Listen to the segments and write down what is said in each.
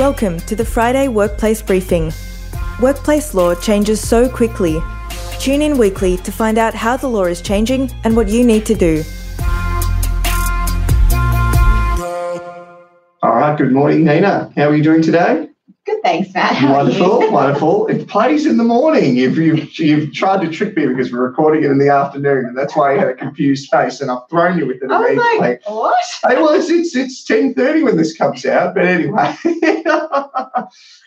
Welcome to the Friday Workplace Briefing. Workplace law changes so quickly. Tune in weekly to find out how the law is changing and what you need to do. All right, good morning, Nina. How are you doing today? Good, thanks, Matt. Wonderful, wonderful. It plays in the morning. You've, you've, you've tried to trick me because we're recording it in the afternoon, and that's why you had a confused face, and I've thrown you with it I immediately. like, what? Hey, well, it's, it's, it's 10.30 when this comes out, but anyway.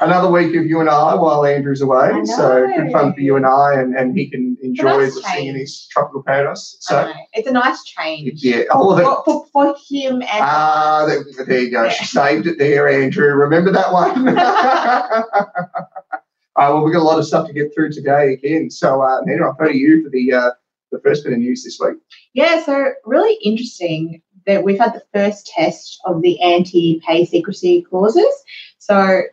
Another week of you and I while Andrew's away. So good fun for you and I, and, and he can enjoy nice the in his tropical paradise. So. It's a nice change. yeah, all of it. For, for, for him and Ah, there, there you go. Yeah. She saved it there, Andrew. Remember that one? Uh, well, we've got a lot of stuff to get through today again. So, uh, Nina, I'll go to you for the uh, the first bit of news this week. yeah, so really interesting that we've had the first test of the anti-pay secrecy clauses. So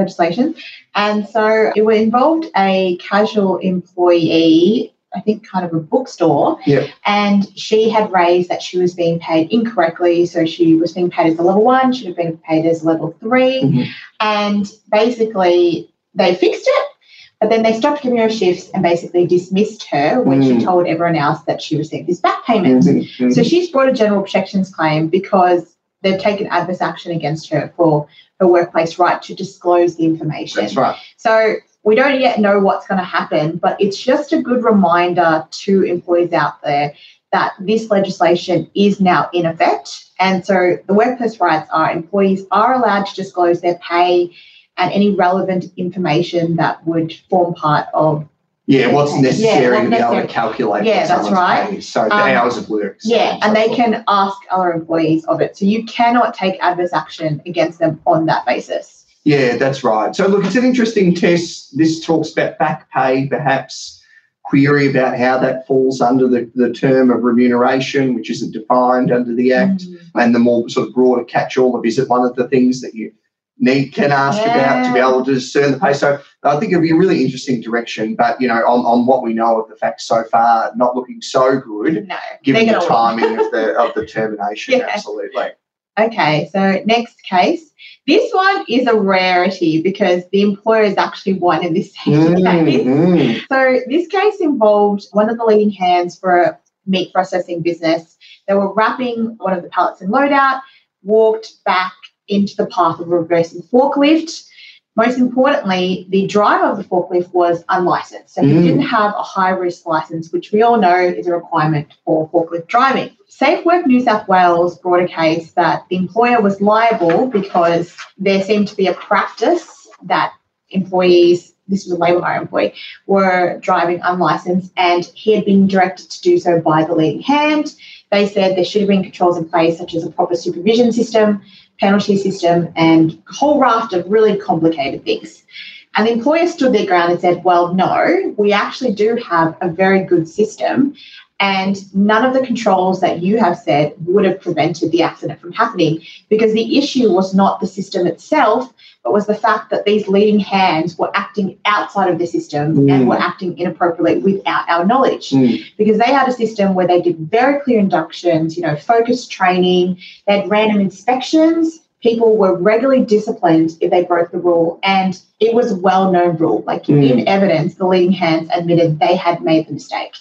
legislation. And so it involved a casual employee, I think kind of a bookstore. Yeah. And she had raised that she was being paid incorrectly. So she was being paid as a level one, she should have been paid as a level 3 Mhm. And basically they fixed it. But then they stopped giving her shifts and basically dismissed her when Mm. she told everyone else that she received this back payment. Mhm, mhm. So she's brought a general protections claim because they've taken adverse action against her for her workplace right to disclose the information. That's right. So we don't yet know what's going to happen, but it's just a good reminder to employees out there that this legislation is now in effect. And so the workplace rights are employees are allowed to disclose their pay and any relevant information that would form part of Yeah, what's Yeah, necessary what's to be able to calculate Yeah, that's right. pay. So the Um, hours of work. Yeah, and so they forth. can ask other employees of it. So you cannot take adverse action against them on that basis. Yeah, that's right. So look, it's an interesting test. This talks about back pay, perhaps query about how that falls under the, the term of remuneration, which isn't defined under the Act. Mm-hmm. and the more sort of broader catch-all of is it one of the things that you need can ask about to be able to discern the pay. So I think it'd be a really interesting direction, but you know, on, on what we know of the facts so far, not looking so good No, given the timing of the of the termination. Yeah. Absolutely. Okay, so next case. This one is a rarity because the employer is actually won in this case. Mm, mm. So this case involved one of the leading hands for a meat processing business. They were wrapping one of the pallets in loadout, walked back into the path of a reversing forklift. Most importantly, the driver of the forklift was unlicensed. So he Mm. didn't have a high risk license, which we all know is a requirement for forklift driving. Safe Work New South Wales brought a case that the employer was liable because there seemed to be a practice that employees, this was a labour hire employee, were driving unlicensed and he had been directed to do so by the leading hand. They said there should have been controls in place, such as a proper supervision system, penalty system, and a whole raft of really complicated things. And the employer stood their ground and said, Well, no, we actually do have a very good system. And none of the controls that you have said would have prevented the accident from happening because the issue was not the system itself, but was the fact that these leading hands were acting outside of the system Mm. and were acting inappropriately without our knowledge. Mm. Because they had a system where they did very clear inductions, you know, focused training, they had random inspections. People were regularly disciplined if they broke the rule, and it was a well known rule. Like Mm. in evidence, the leading hands admitted they had made the mistake.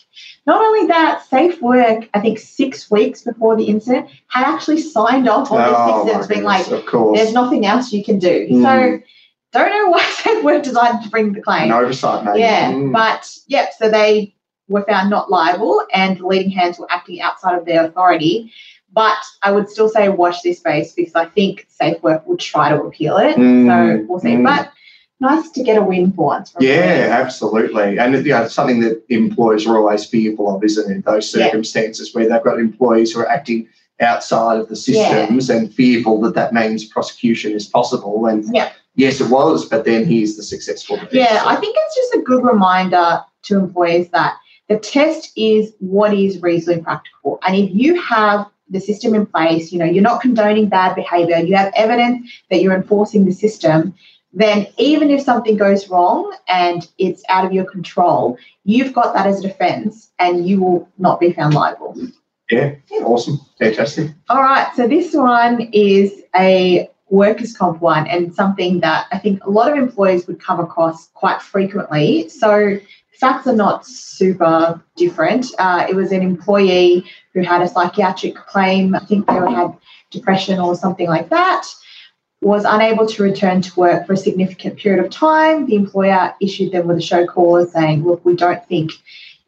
Not only that, Safe Work, I think six weeks before the incident, had actually signed off on Oh, this incident, being like, of course. there's nothing else you can do. Mm. So don't know why Safe Work decided to bring the claim. An oversight, maybe. Yeah, Mm. but yep, so they were found not liable and the leading hands were acting outside of their authority. But I would still say watch this space because I think Safe Work will try to appeal it. Mm, So we'll see. mm. But nice to get a win for once. Yeah, absolutely. And you know, something that employers are always fearful of, isn't it? Those Yeah. circumstances where they've got employees who are acting outside of the systems and fearful that that means prosecution is possible. And Yeah. yes, it was, but then here's the successful defense. Yeah, I think it's just a good reminder to employees that the test is what is reasonably practical. And if you have the system in place, you know, you're not condoning bad behavior, you have evidence that you're enforcing the system, then even if something goes wrong and it's out of your control, you've got that as a defense and you will not be found liable. Yeah, awesome, fantastic. All right, so this one is a workers' comp one and something that I think a lot of employees would come across quite frequently. So facts are not super different. Uh, it was an employee who had a psychiatric claim. I think they had depression or something like that. Was unable to return to work for a significant period of time. The employer issued them with a show cause saying, "Look, we don't think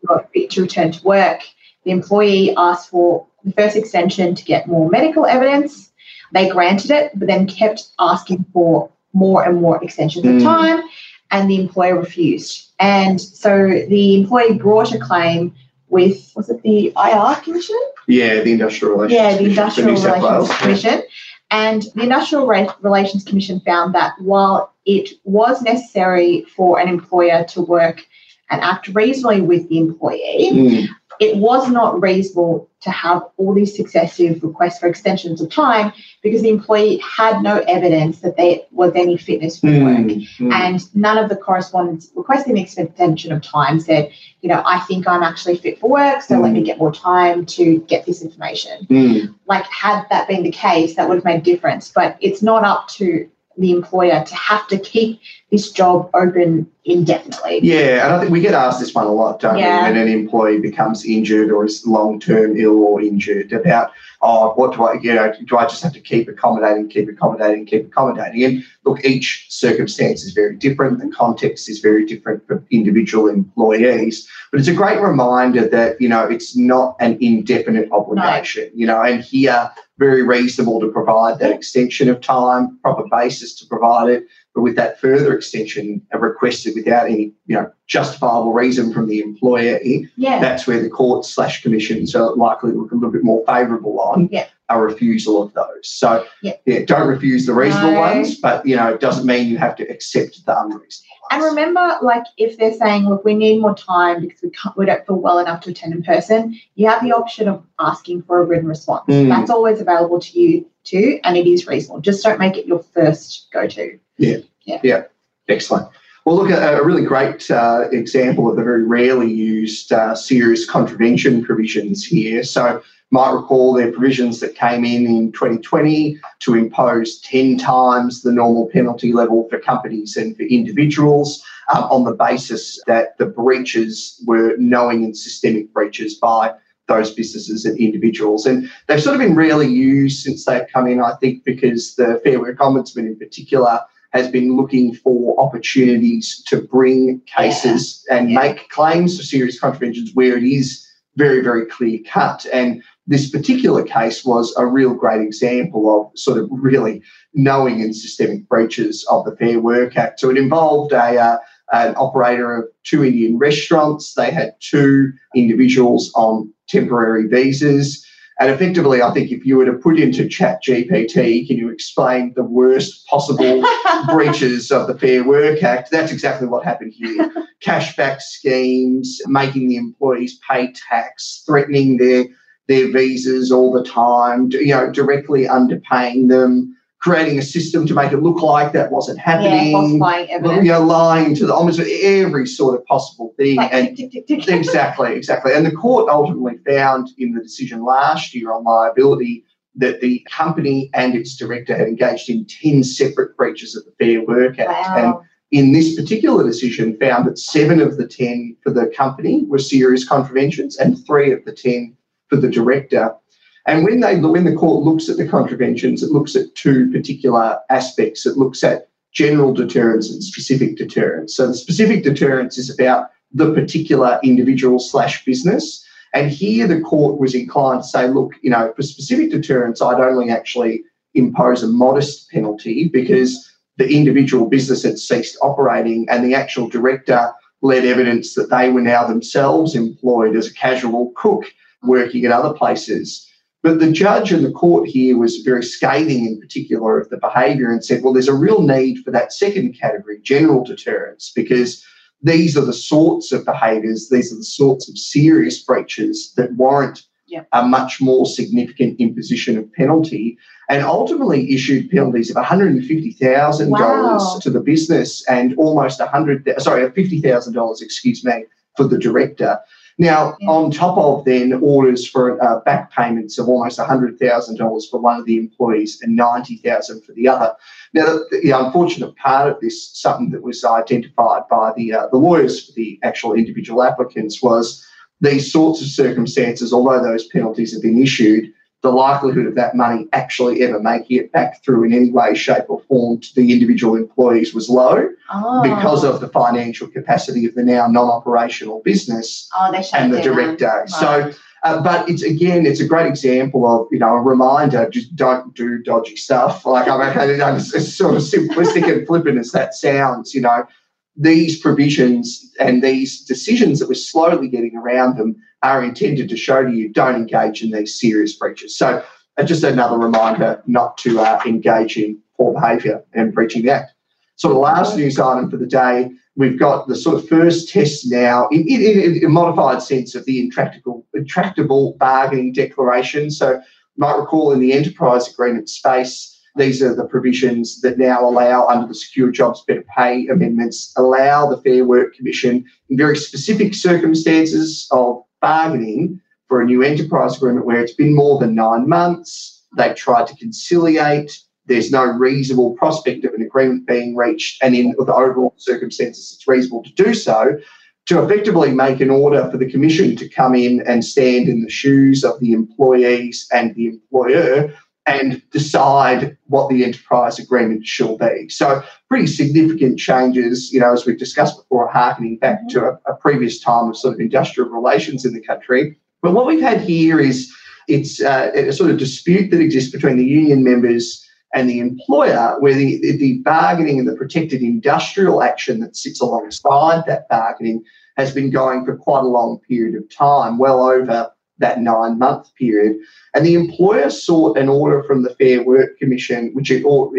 you're fit to return to work." The employee asked for the first extension to get more medical evidence. They granted it, but then kept asking for more and more extensions Mm. of time, and the employer refused. And so the employee brought a claim with, was it the IR Commission? Yeah, the Industrial Relations. Yeah, the Industrial Relations. Commission. And the Industrial Relations Commission found that while it was necessary for an employer to work and act reasonably with the employee, Mm. It was not reasonable to have all these successive requests for extensions of time because the employee had no evidence that there was any fitness for work. Mm. Mm. And none of the correspondents requesting the extension of time said, you know, I think I'm actually fit for work, so let me get more time to get this information. Mm. Like, had that been the case, that would have made a difference. But it's not up to the employer to have to keep this job open indefinitely. Yeah, and I think we get asked this one a lot, don't Yeah. we? When an employee becomes injured or is long term ill or injured, about, oh, what do I, you know, do I just have to keep accommodating, keep accommodating, keep accommodating? And look, each circumstance is very different. The context is very different for individual employees. But it's a great reminder that, you know, it's not an indefinite obligation, you know, and here, very reasonable to provide that extension of time, proper basis to provide it but with that further extension requested without any you know justifiable reason from the employer, Yeah. that's where the courts slash commissions are likely to look a little bit more favourable on Yeah. a refusal of those. So Yeah. don't refuse the reasonable No. ones, but you know it doesn't mean you have to accept the unreasonable ones. And remember, like if they're saying, look, we need more time because we can't, we don't feel well enough to attend in person, you have the option of asking for a written response. Mm. That's always available to you too, and it is reasonable. Just don't make it your first go-to. Yeah. Yeah. Yeah. Excellent. Well, look, a, a really great uh, example of the very rarely used uh, serious contravention provisions here. So, might recall they're provisions that came in in 2020 to impose 10 times the normal penalty level for companies and for individuals um, on the basis that the breaches were knowing and systemic breaches by those businesses and individuals. And they've sort of been rarely used since they've come in, I think, because the Fair Work Ombudsman in particular has been looking for opportunities to bring cases and Yeah. make claims for serious contraventions where it is very, very clear cut. And this particular case was a real great example of sort of really knowing and systemic breaches of the Fair Work Act. So it involved a uh, an operator of two Indian restaurants. They had two individuals on temporary visas. And effectively, I think if you were to put into Chat GPT, can you explain the worst possible breaches of the Fair Work Act? That's exactly what happened here. Cashback schemes, making the employees pay tax, threatening their their visas all the time, you know, directly underpaying them, creating a system to make it look like that wasn't happening. yeah, falsifying you evidence. know, lying to the almost every sort of possible thing. Like, and tick, tick, tick. exactly, exactly. And the court ultimately found in the decision last year on liability that the company and its director had engaged in 10 separate breaches of the Fair Work Act. Wow. And in this particular decision, found that seven of the 10 for the company were serious contraventions and three of the 10 for the director. And when they when the court looks at the contraventions, it looks at two particular aspects. It looks at general deterrence and specific deterrence. So the specific deterrence is about the particular individual slash business. And here the court was inclined to say, look, you know, for specific deterrence, I'd only actually impose a modest penalty because the individual business had ceased operating and the actual director led evidence that they were now themselves employed as a casual cook working at other places. But the judge and the court here was very scathing in particular of the behaviour and said, well, there's a real need for that second category, general deterrence, because these are the sorts of behaviours, these are the sorts of serious breaches that warrant Yep. a much more significant imposition of penalty and ultimately issued penalties of $150,000 Wow. to the business and almost 100 sorry, $50,000, excuse me, for the director. Now, Yeah. on top of then orders for uh, back payments of almost $100,000 for one of the employees and 90000 for the other. Now, the, the unfortunate part of this, something that was identified by the, uh, the lawyers for the actual individual applicants, was these sorts of circumstances, although those penalties have been issued, the likelihood of that money actually ever making it back through in any way, shape, or form to the individual employees was low Oh. because of the financial capacity of the now non-operational business oh, and the director. So, uh, but it's again, it's a great example of you know a reminder: just don't do dodgy stuff. Like I mean, it's sort of simplistic and flippant as that sounds. You know, these provisions and these decisions that we're slowly getting around them are intended to show to you don't engage in these serious breaches. So, uh, just another reminder not to uh, engage in poor behaviour and breaching the act. So, the last news item for the day we've got the sort of first test now in, in, in a modified sense of the intractable, intractable bargaining declaration. So, you might recall in the enterprise agreement space, these are the provisions that now allow, under the Secure Jobs Better Pay amendments, allow the Fair Work Commission in very specific circumstances of bargaining for a new enterprise agreement where it's been more than nine months, they've tried to conciliate, there's no reasonable prospect of an agreement being reached, and in the overall circumstances, it's reasonable to do so, to effectively make an order for the Commission to come in and stand in the shoes of the employees and the employer and decide what the enterprise agreement shall be. So, pretty significant changes, you know, as we've discussed before, harkening back to a, a previous time of sort of industrial relations in the country. But what we've had here is it's uh, a sort of dispute that exists between the union members and the employer, where the, the bargaining and the protected industrial action that sits alongside that bargaining has been going for quite a long period of time, well over that nine month period. And the employer sought an order from the Fair Work Commission, which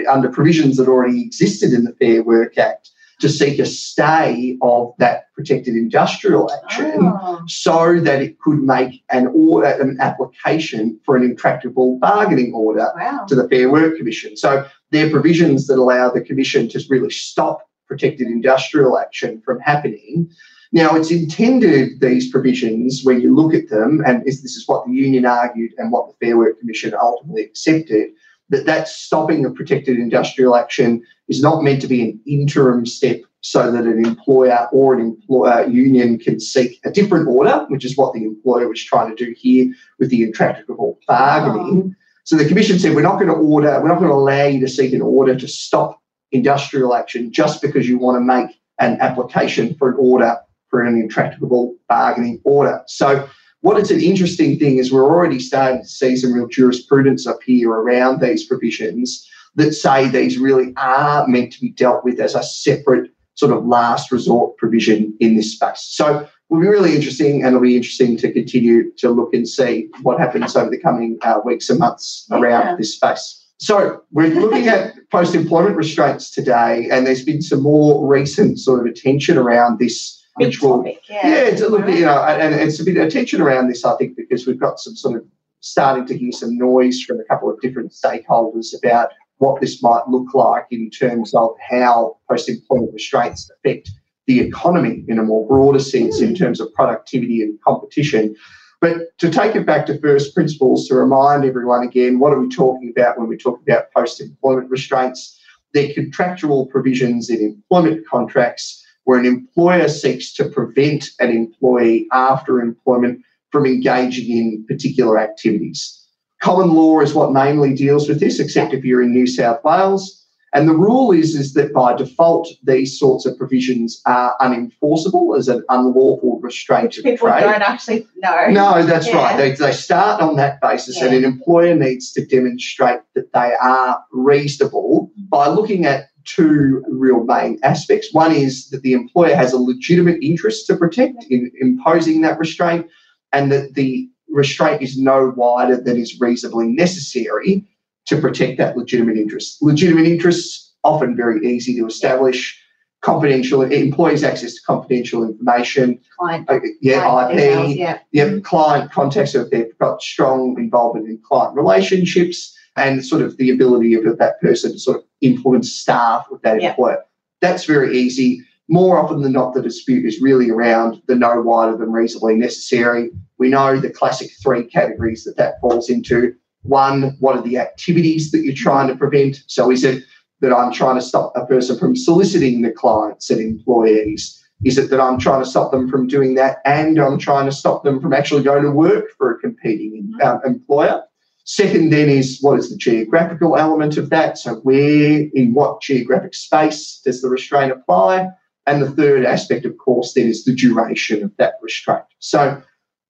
under provisions that already existed in the Fair Work Act, to seek a stay of that protected industrial action Oh. so that it could make an order, an application for an intractable bargaining order Wow. to the Fair Work Commission. So there are provisions that allow the Commission to really stop protected industrial action from happening. Now, it's intended, these provisions, when you look at them, and this is what the union argued and what the Fair Work Commission ultimately accepted, that that stopping of protected industrial action is not meant to be an interim step so that an employer or an employer uh, union can seek a different order, which is what the employer was trying to do here with the intractable bargaining. Ah. So the commission said, we're not going to order, we're not going to allow you to seek an order to stop industrial action just because you want to make an application for an order for an intractable bargaining order. So what is an interesting thing is we're already starting to see some real jurisprudence up here around these provisions that say these really are meant to be dealt with as a separate sort of last resort provision in this space. So will be really interesting and it'll be interesting to continue to look and see what happens over the coming uh, weeks and months Yeah. around this space. So we're looking at post-employment restraints today, and there's been some more recent sort of attention around this, which will topic, yeah, yeah. it's a look, you know, and it's a bit of attention around this, I think, because we've got some sort of starting to hear some noise from a couple of different stakeholders about what this might look like in terms of how post-employment restraints affect the economy in a more broader sense in hmm. terms of productivity and competition. But to take it back to first principles, to remind everyone again, what are we talking about when we talk about post-employment restraints? They're contractual provisions in employment contracts where an employer seeks to prevent an employee after employment from engaging in particular activities. Common law is what mainly deals with this, except if you're in New South Wales. And the rule is, is that by default, these sorts of provisions are unenforceable as an unlawful restraint of People trade. don't actually know. No, that's Yeah. right. They, they start on that basis, and an employer needs to demonstrate that they are reasonable by looking at two real main aspects. One is that the employer has a legitimate interest to protect in imposing that restraint, and that the restraint is no wider than is reasonably necessary to protect that legitimate interest. Legitimate interests often very easy to establish. Confidential employees access to confidential information. Client, uh, Yeah, client IP, details, yeah. Yep, client contacts, if they've got strong involvement in client relationships and sort of the ability of that person to sort of influence staff with that Yeah. employer. That's very easy. more often than not, the dispute is really around the no wider than reasonably necessary. We know the classic three categories that that falls into. One, what are the activities that you're trying to prevent? So, is it that I'm trying to stop a person from soliciting the clients and employees? Is it that I'm trying to stop them from doing that and I'm trying to stop them from actually going to work for a competing um, employer? Second, then, is what is the geographical element of that? So, where, in what geographic space does the restraint apply? And the third aspect, of course, then is the duration of that restraint. So,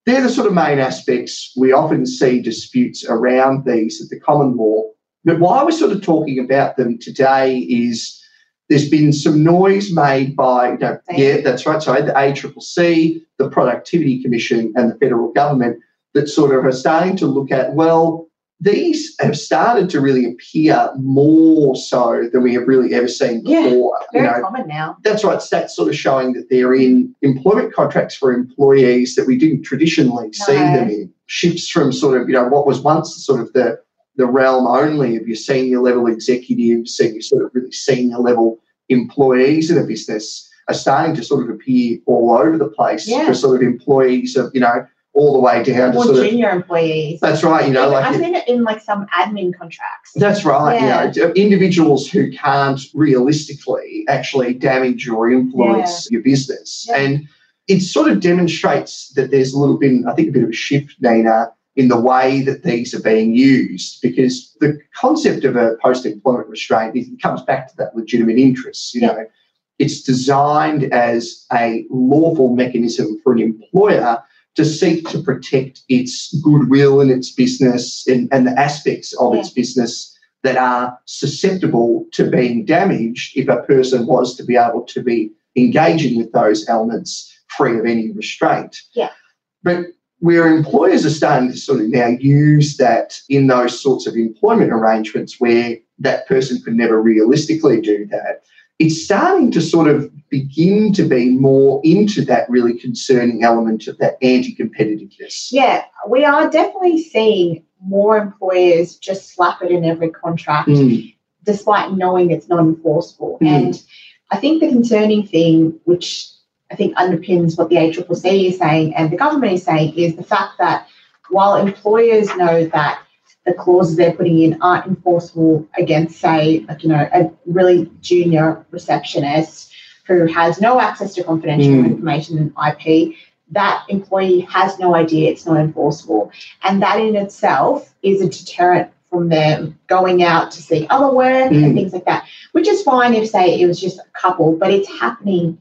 they're the sort of main aspects. We often see disputes around these at the common law. But why we're sort of talking about them today is there's been some noise made by, you know, yeah, that's right, sorry, the ACCC, the Productivity Commission, and the federal government that sort of are starting to look at, well, these have started to really appear more so than we have really ever seen before. Yeah, very you know, common now. That's right. That's sort of showing that they're in employment contracts for employees that we didn't traditionally no. see them in. Shifts from sort of, you know, what was once sort of the the realm only of your senior level executives and your sort of really senior level employees in a business are starting to sort of appear all over the place yeah. for sort of employees of, you know, all the way down or to sort junior of, employees. That's right. You know, like I've seen it in like some admin contracts. That's right. Yeah. You know, individuals who can't realistically actually damage or influence yeah. your business, yeah. and it sort of demonstrates that there's a little bit, I think, a bit of a shift, Nina, in the way that these are being used, because the concept of a post-employment restraint it comes back to that legitimate interest. You know, it's designed as a lawful mechanism for an employer to seek to protect its goodwill and its business and, and the aspects of yeah. its business that are susceptible to being damaged if a person was to be able to be engaging with those elements free of any restraint. Yeah. But where employers are starting to sort of now use that in those sorts of employment arrangements where that person could never realistically do that, it's starting to sort of begin to be more into that really concerning element of that anti competitiveness. Yeah, we are definitely seeing more employers just slap it in every contract mm. despite knowing it's not enforceable. Mm. And I think the concerning thing, which I think underpins what the ACCC is saying and the government is saying, is the fact that while employers know that the clauses they're putting in aren't enforceable against, say, like, you know, a really junior receptionist who has no access to confidential mm. information and IP, that employee has no idea it's not enforceable. And that in itself is a deterrent from them going out to seek other work mm. and things like that, which is fine if, say, it was just a couple, but it's happening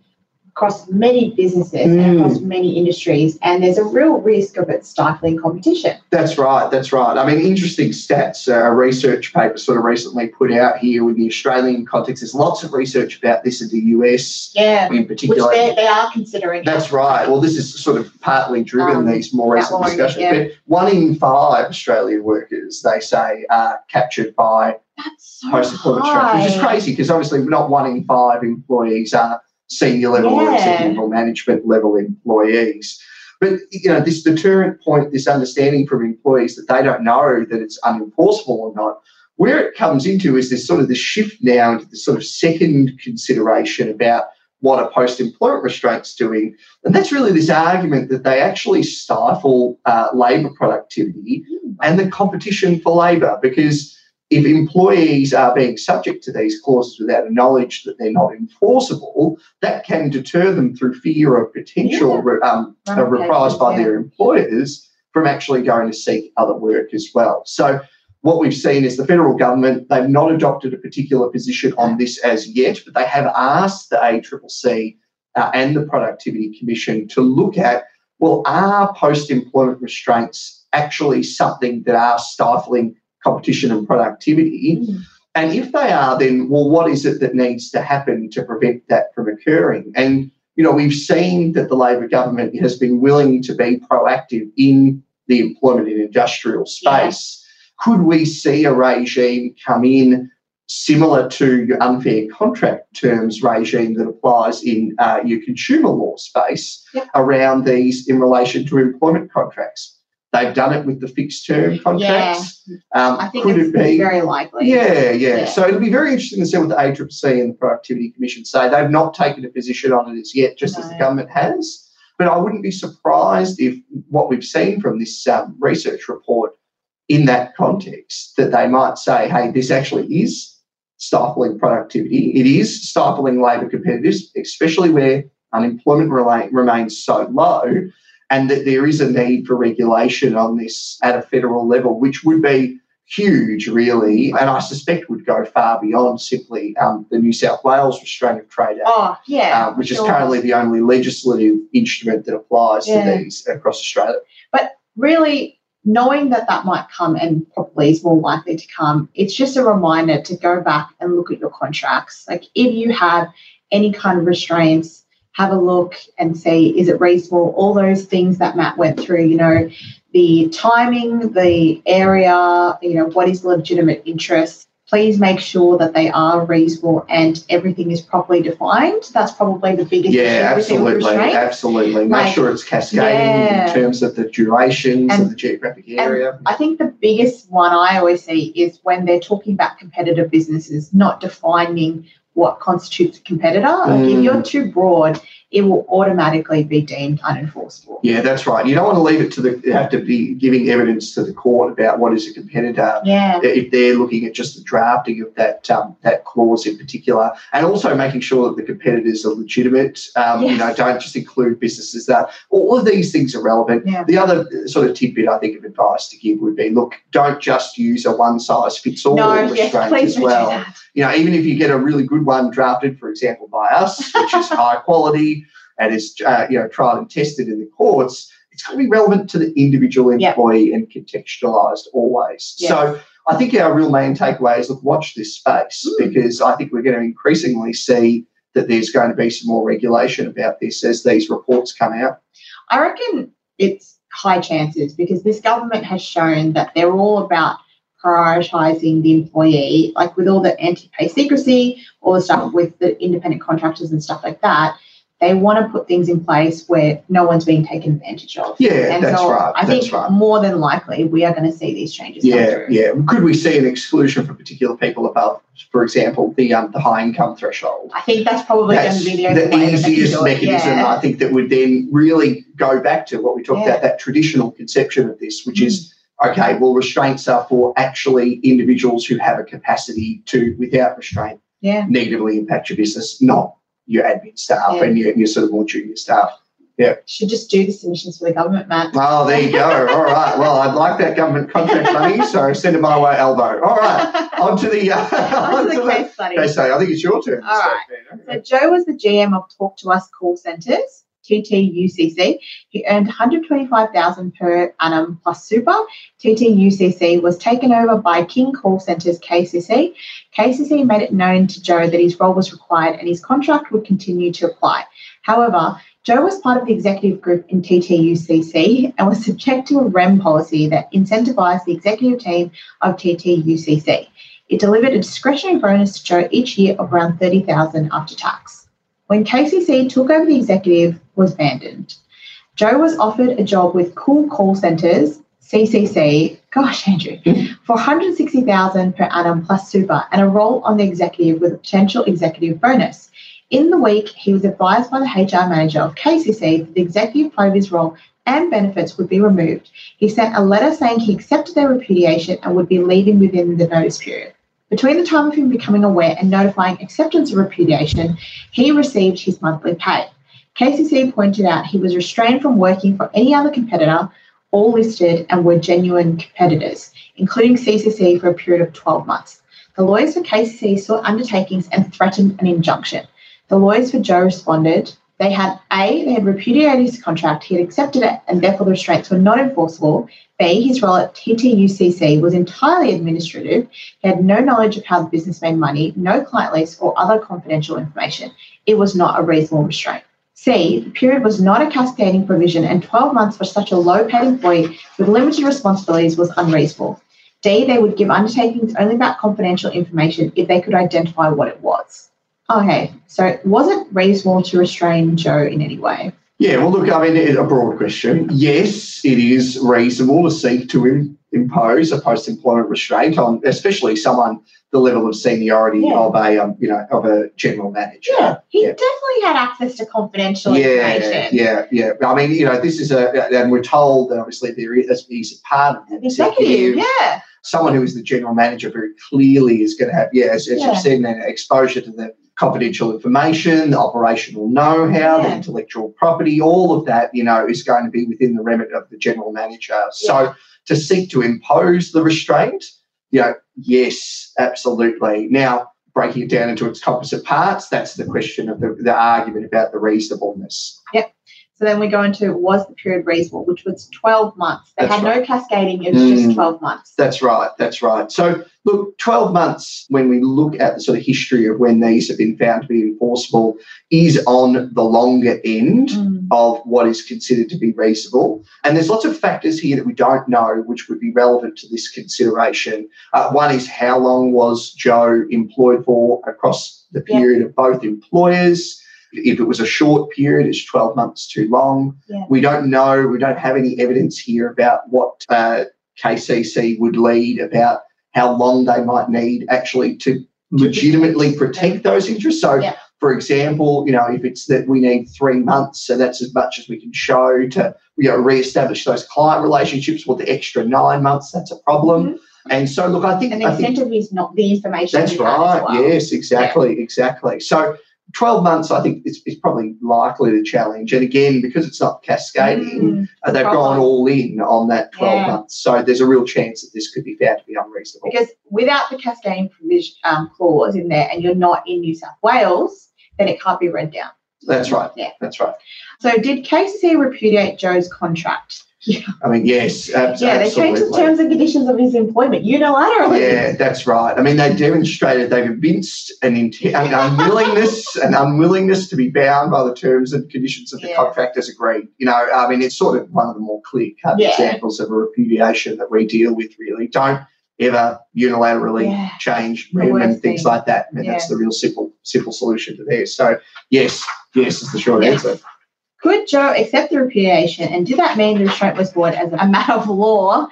across many businesses mm. and across many industries, and there's a real risk of it stifling competition. That's right. That's right. I mean, interesting stats. Uh, a research paper sort of recently put out here with the Australian context. There's lots of research about this in the US, yeah, in particular. Which they are considering. That's right. Well, this is sort of partly driven um, these more recent discussions. Yeah. But one in five Australian workers, they say, are captured by so post-employment structure, which is crazy because obviously not one in five employees are senior level yeah. or executive or management level employees. But you know, this deterrent point, this understanding from employees that they don't know that it's unenforceable or not, where it comes into is this sort of the shift now into the sort of second consideration about what a post-employment restraint's doing, and that's really this argument that they actually stifle uh, labour productivity hmm. and the competition for labour because if employees are being subject to these clauses without a knowledge that they're not enforceable, that can deter them through fear of potential yeah. um, reprisals by yeah. their employers from actually going to seek other work as well. So, what we've seen is the federal government, they've not adopted a particular position on this as yet, but they have asked the ACCC uh, and the Productivity Commission to look at well, are post employment restraints actually something that are stifling competition and productivity. Mm. And if they are, then well, what is it that needs to happen to prevent that from occurring? And you know, we've seen that the Labor government has been willing to be proactive in the employment and industrial space. Yeah. Could we see a regime come in similar to your unfair contract terms regime that applies in uh, your consumer law space around these in relation to employment contracts? They've done it with the fixed term contracts. Um, I think could it's it be? very likely. Yeah, yeah, Yeah. So it'll be very interesting to see what the ACCC and the Productivity Commission say. They've not taken a position on it as yet, just as the government has. But I wouldn't be surprised if what we've seen from this um, research report in that context, that they might say, hey, this actually is stifling productivity. It is stifling labour competitiveness, especially where unemployment remains so low, and that there is a need for regulation on this at a federal level, which would be huge, really, and I suspect would go far beyond simply um, the New South Wales Restraint of Trade Act, Oh, yeah. uh, which sure. is currently the only legislative instrument that applies Yeah. to these across Australia. But really knowing that that might come and probably is more likely to come, it's just a reminder to go back and look at your contracts. Like if you have any kind of restraints, have a look and say, is it reasonable? All those things that Matt went through, you know, the timing, the area, you know, what is legitimate interest. Please make sure that they are reasonable and everything is properly defined. That's probably the biggest Yeah, issue absolutely, absolutely. Make Like, sure it's cascading yeah. in terms of the durations And- of the geographic area. I think the biggest one I always see is when they're talking about competitive businesses, not defining what constitutes a competitor. Like if Mm. you're too broad, it will automatically be deemed unenforceable. Yeah, that's right. You don't want to leave it to the you have to be giving evidence to the court about what is a competitor Yeah. if they're looking at just the drafting of that um, that clause in particular, and also making sure that the competitors are legitimate. Um, You know, don't just include businesses that all of these things are relevant. Yeah. The other sort of tidbit I think of advice to give would be: look, don't just use a one size fits all No, yes, restraint please as well. You know, even if you get a really good one drafted, for example, by us, which is high quality and is uh, you know tried and tested in the courts, it's going to be relevant to the individual Yep. employee and contextualised always. Yes. So I think our real main takeaway is look, watch this space Mm. because I think we're going to increasingly see that there's going to be some more regulation about this as these reports come out. I reckon it's high chances because this government has shown that they're all about prioritising the employee, like with all the anti-pay secrecy, all the stuff with the independent contractors and stuff like that. They want to put things in place where no one's being taken advantage of. Yeah, and that's so right. I that's think right. more than likely we are going to see these changes Yeah, yeah. Could we see an exclusion for particular people above, for example, the um, the high income threshold? I think that's probably going to be the only way that they can easiest mechanism, Yeah. I think, that would then really go back to what we talked Yeah. Mm. about that traditional conception of this, which is okay, well, restraints are for actually individuals who have a capacity to, without restraint, Yeah. negatively impact your business, not your admin staff Yeah. and your, your sort of more junior staff. Yeah. Should just do the submissions for the government, Matt. Oh, there you go. All right. Well, I'd like that government contract money, so send it my way, Albo. All right. On to the, uh, On to the case study. Okay, so I think it's your turn. All right. So Joe was the GM of Talk to Us call centres, TTUCC. He earned 125,000 per annum plus super. TTUCC was taken over by King Call Centres KCC. KCC made it known to Joe that his role was required and his contract would continue to apply. However, Joe was part of the executive group in TTUCC and was subject to a REM policy that incentivised the executive team of TTUCC. It delivered a discretionary bonus to Joe each year of around 30,000 after tax. When KCC took over the executive was abandoned. Joe was offered a job with Cool Call Centres, CCC, gosh, Andrew, for 160,000 per annum plus super and a role on the executive with a potential executive bonus. In the week, he was advised by the HR manager of KCC that the executive part of his role and benefits would be removed. He sent a letter saying he accepted their repudiation and would be leaving within the notice period. Between the time of him becoming aware and notifying acceptance of repudiation, he received his monthly pay. KCC pointed out he was restrained from working for any other competitor, all listed and were genuine competitors, including CCC for a period of 12 months. The lawyers for KCC sought undertakings and threatened an injunction. The lawyers for Joe responded. They had A, they had repudiated his contract, he had accepted it, and therefore the restraints were not enforceable. B, his role at TTUCC was entirely administrative. He had no knowledge of how the business made money, no client list, or other confidential information. It was not a reasonable restraint. C, the period was not a cascading provision, and 12 months for such a low paid employee with limited responsibilities was unreasonable. D, they would give undertakings only about confidential information if they could identify what it was. Okay, so was it reasonable to restrain Joe in any way? Yeah, well, look, I mean, a broad question. Yes, it is reasonable to seek to im- impose a post-employment restraint on, especially someone the level of seniority Yeah. of a, um, you know, of a general manager. Yeah, he Yeah. definitely had access to confidential Yeah, information. yeah, yeah. I mean, you know, this is a, and we're told that obviously there is, he's a part of the executive, yeah. someone who is the general manager very clearly is going to have, yeah, as, as Yeah. you've said, an exposure to the confidential information, the operational know-how, the intellectual property, all of that, you know, is going to be within the remit of the general manager. So to seek to impose the restraint, know, yes, absolutely. Now, breaking it down into its composite parts, that's the question of the, the argument about the reasonableness. So then we go into was the period reasonable, which was 12 months. They That's had no cascading, it was just Mm. 12 months. That's right. That's right. So, look, 12 months, when we look at the sort of history of when these have been found to be enforceable, is on the longer end Mm. of what is considered to be reasonable. And there's lots of factors here that we don't know which would be relevant to this consideration. Uh, one is how long was Joe employed for across the period of both employers? If it was a short period, is 12 months too long? Yeah. We don't know. We don't have any evidence here about what uh, KCC would lead about how long they might need actually to legitimately protect those interests. So, Yeah. for example, you know, if it's that we need three months, so that's as much as we can show to you know re-establish those client relationships. Well, the extra nine months, that's a problem. And so, look, I think Mm-hmm. And the I think his not the information. that's he had as right. well. Yes, exactly, exactly. So. 12 months, I think, is, is probably likely to challenge. And again, because it's not cascading, Mm. uh, they've Problem. gone all in on that 12 Yeah. months. So there's a real chance that this could be found to be unreasonable. Because without the cascading provision um, clause in there, and you're not in New South Wales, then it can't be read down. That's right. Yeah. That's right. So did KCC repudiate Joe's contract? I mean, yes, ab- Yeah, they changed the terms and conditions of his employment unilaterally. Yeah, that's right. I mean, they demonstrated they've evinced an, int- an unwillingness, an unwillingness to be bound by the terms and conditions of the Yeah. contract as agreed. You know, I mean, it's sort of one of the more clear-cut Yeah. examples of a repudiation that we deal with. Really, don't ever unilaterally Yeah. change rem and things thing. like that. I mean, that's the real simple, simple solution to this. So, yes, yes is the short answer. Could Joe accept the repudiation, and did that mean the restraint was void as a matter of law?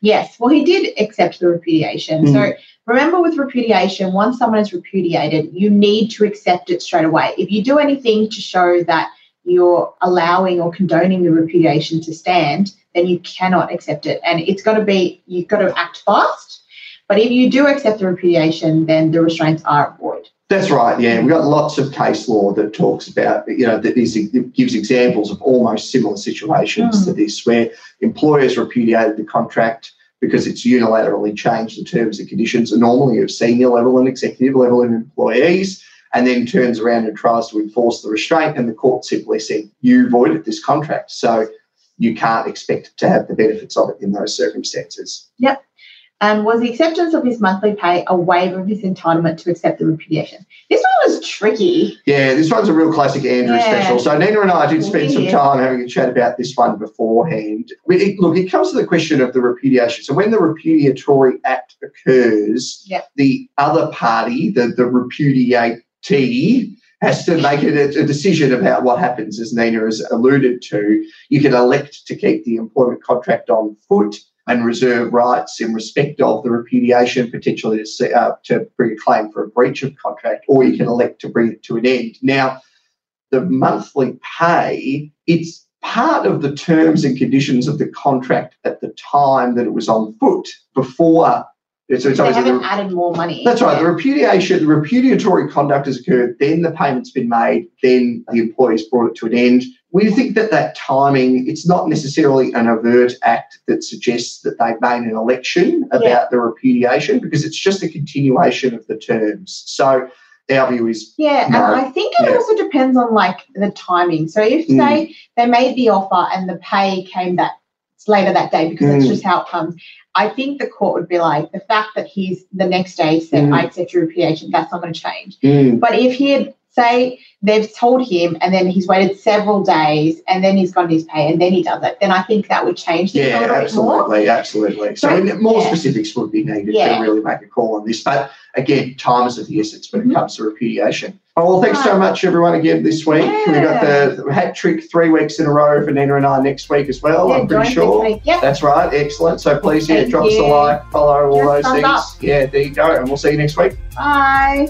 Yes. Well, he did accept the repudiation. Mm. So remember, with repudiation, once someone is repudiated, you need to accept it straight away. If you do anything to show that you're allowing or condoning the repudiation to stand, then you cannot accept it, and it's got to be you've got to act fast. But if you do accept the repudiation, then the restraints are void. That's right. Yeah, we've got lots of case law that talks about, you know, that is, gives examples of almost similar situations Mm. to this, where employers repudiated the contract because it's unilaterally changed the terms and conditions, normally of senior level and executive level of employees, and then turns around and tries to enforce the restraint, and the court simply said, "You voided this contract, so you can't expect to have the benefits of it in those circumstances." And was the acceptance of his monthly pay a waiver of his entitlement to accept the repudiation? This one was tricky. Yeah, this one's a real classic Andrew Yeah. special. So Nina and I did spend some time having a chat about this one beforehand. It- look, it comes to the question of the repudiation. So when the repudiatory act occurs, Yep. the other party, the, the repudiatee, has to make a, a decision about what happens, as Nina has alluded to. You can elect to keep the employment contract on foot and reserve rights in respect of the repudiation, potentially to, uh, to bring a claim for a breach of contract, or you can elect to bring it to an end. Now, the monthly pay, it's part of the terms and conditions of the contract at the time that it was on foot before. So it's They haven't added more money. that's right. The repudiation, the repudiatory conduct has occurred, then the payment's been made, then the employee's brought it to an end. We think that that timing, it's not necessarily an overt act that suggests that they've made an election about Yeah. the repudiation because it's just a continuation of the terms. So our view is Yeah, and I think it Yeah. also depends on like the timing. So if Mm. say they made the offer and the pay came that later that day because that's Mm. just how it comes, I think the court would be like the fact that he's the next day said Mm. I accept your repudiation, that's not going to change. mm, But if he had say they've told him and then he's waited several days and then he's gotten his pay and then he does it, then I think that would change things a Yeah, little bit more. absolutely, absolutely. So we- more yeah. specifics would be needed Yeah. to really make a call on this. But again, time is of the essence when Mhm. it comes to repudiation. Oh, well, thanks so much, everyone, again this week. Yeah. We got the hat trick three weeks in a row for Nina and I next week as well. Yeah, I'm pretty sure. Yep. That's right, excellent. So please, yeah, Thank drop us a you. like, follow all us those things. up. Yeah, there you go, and we'll see you next week. Bye.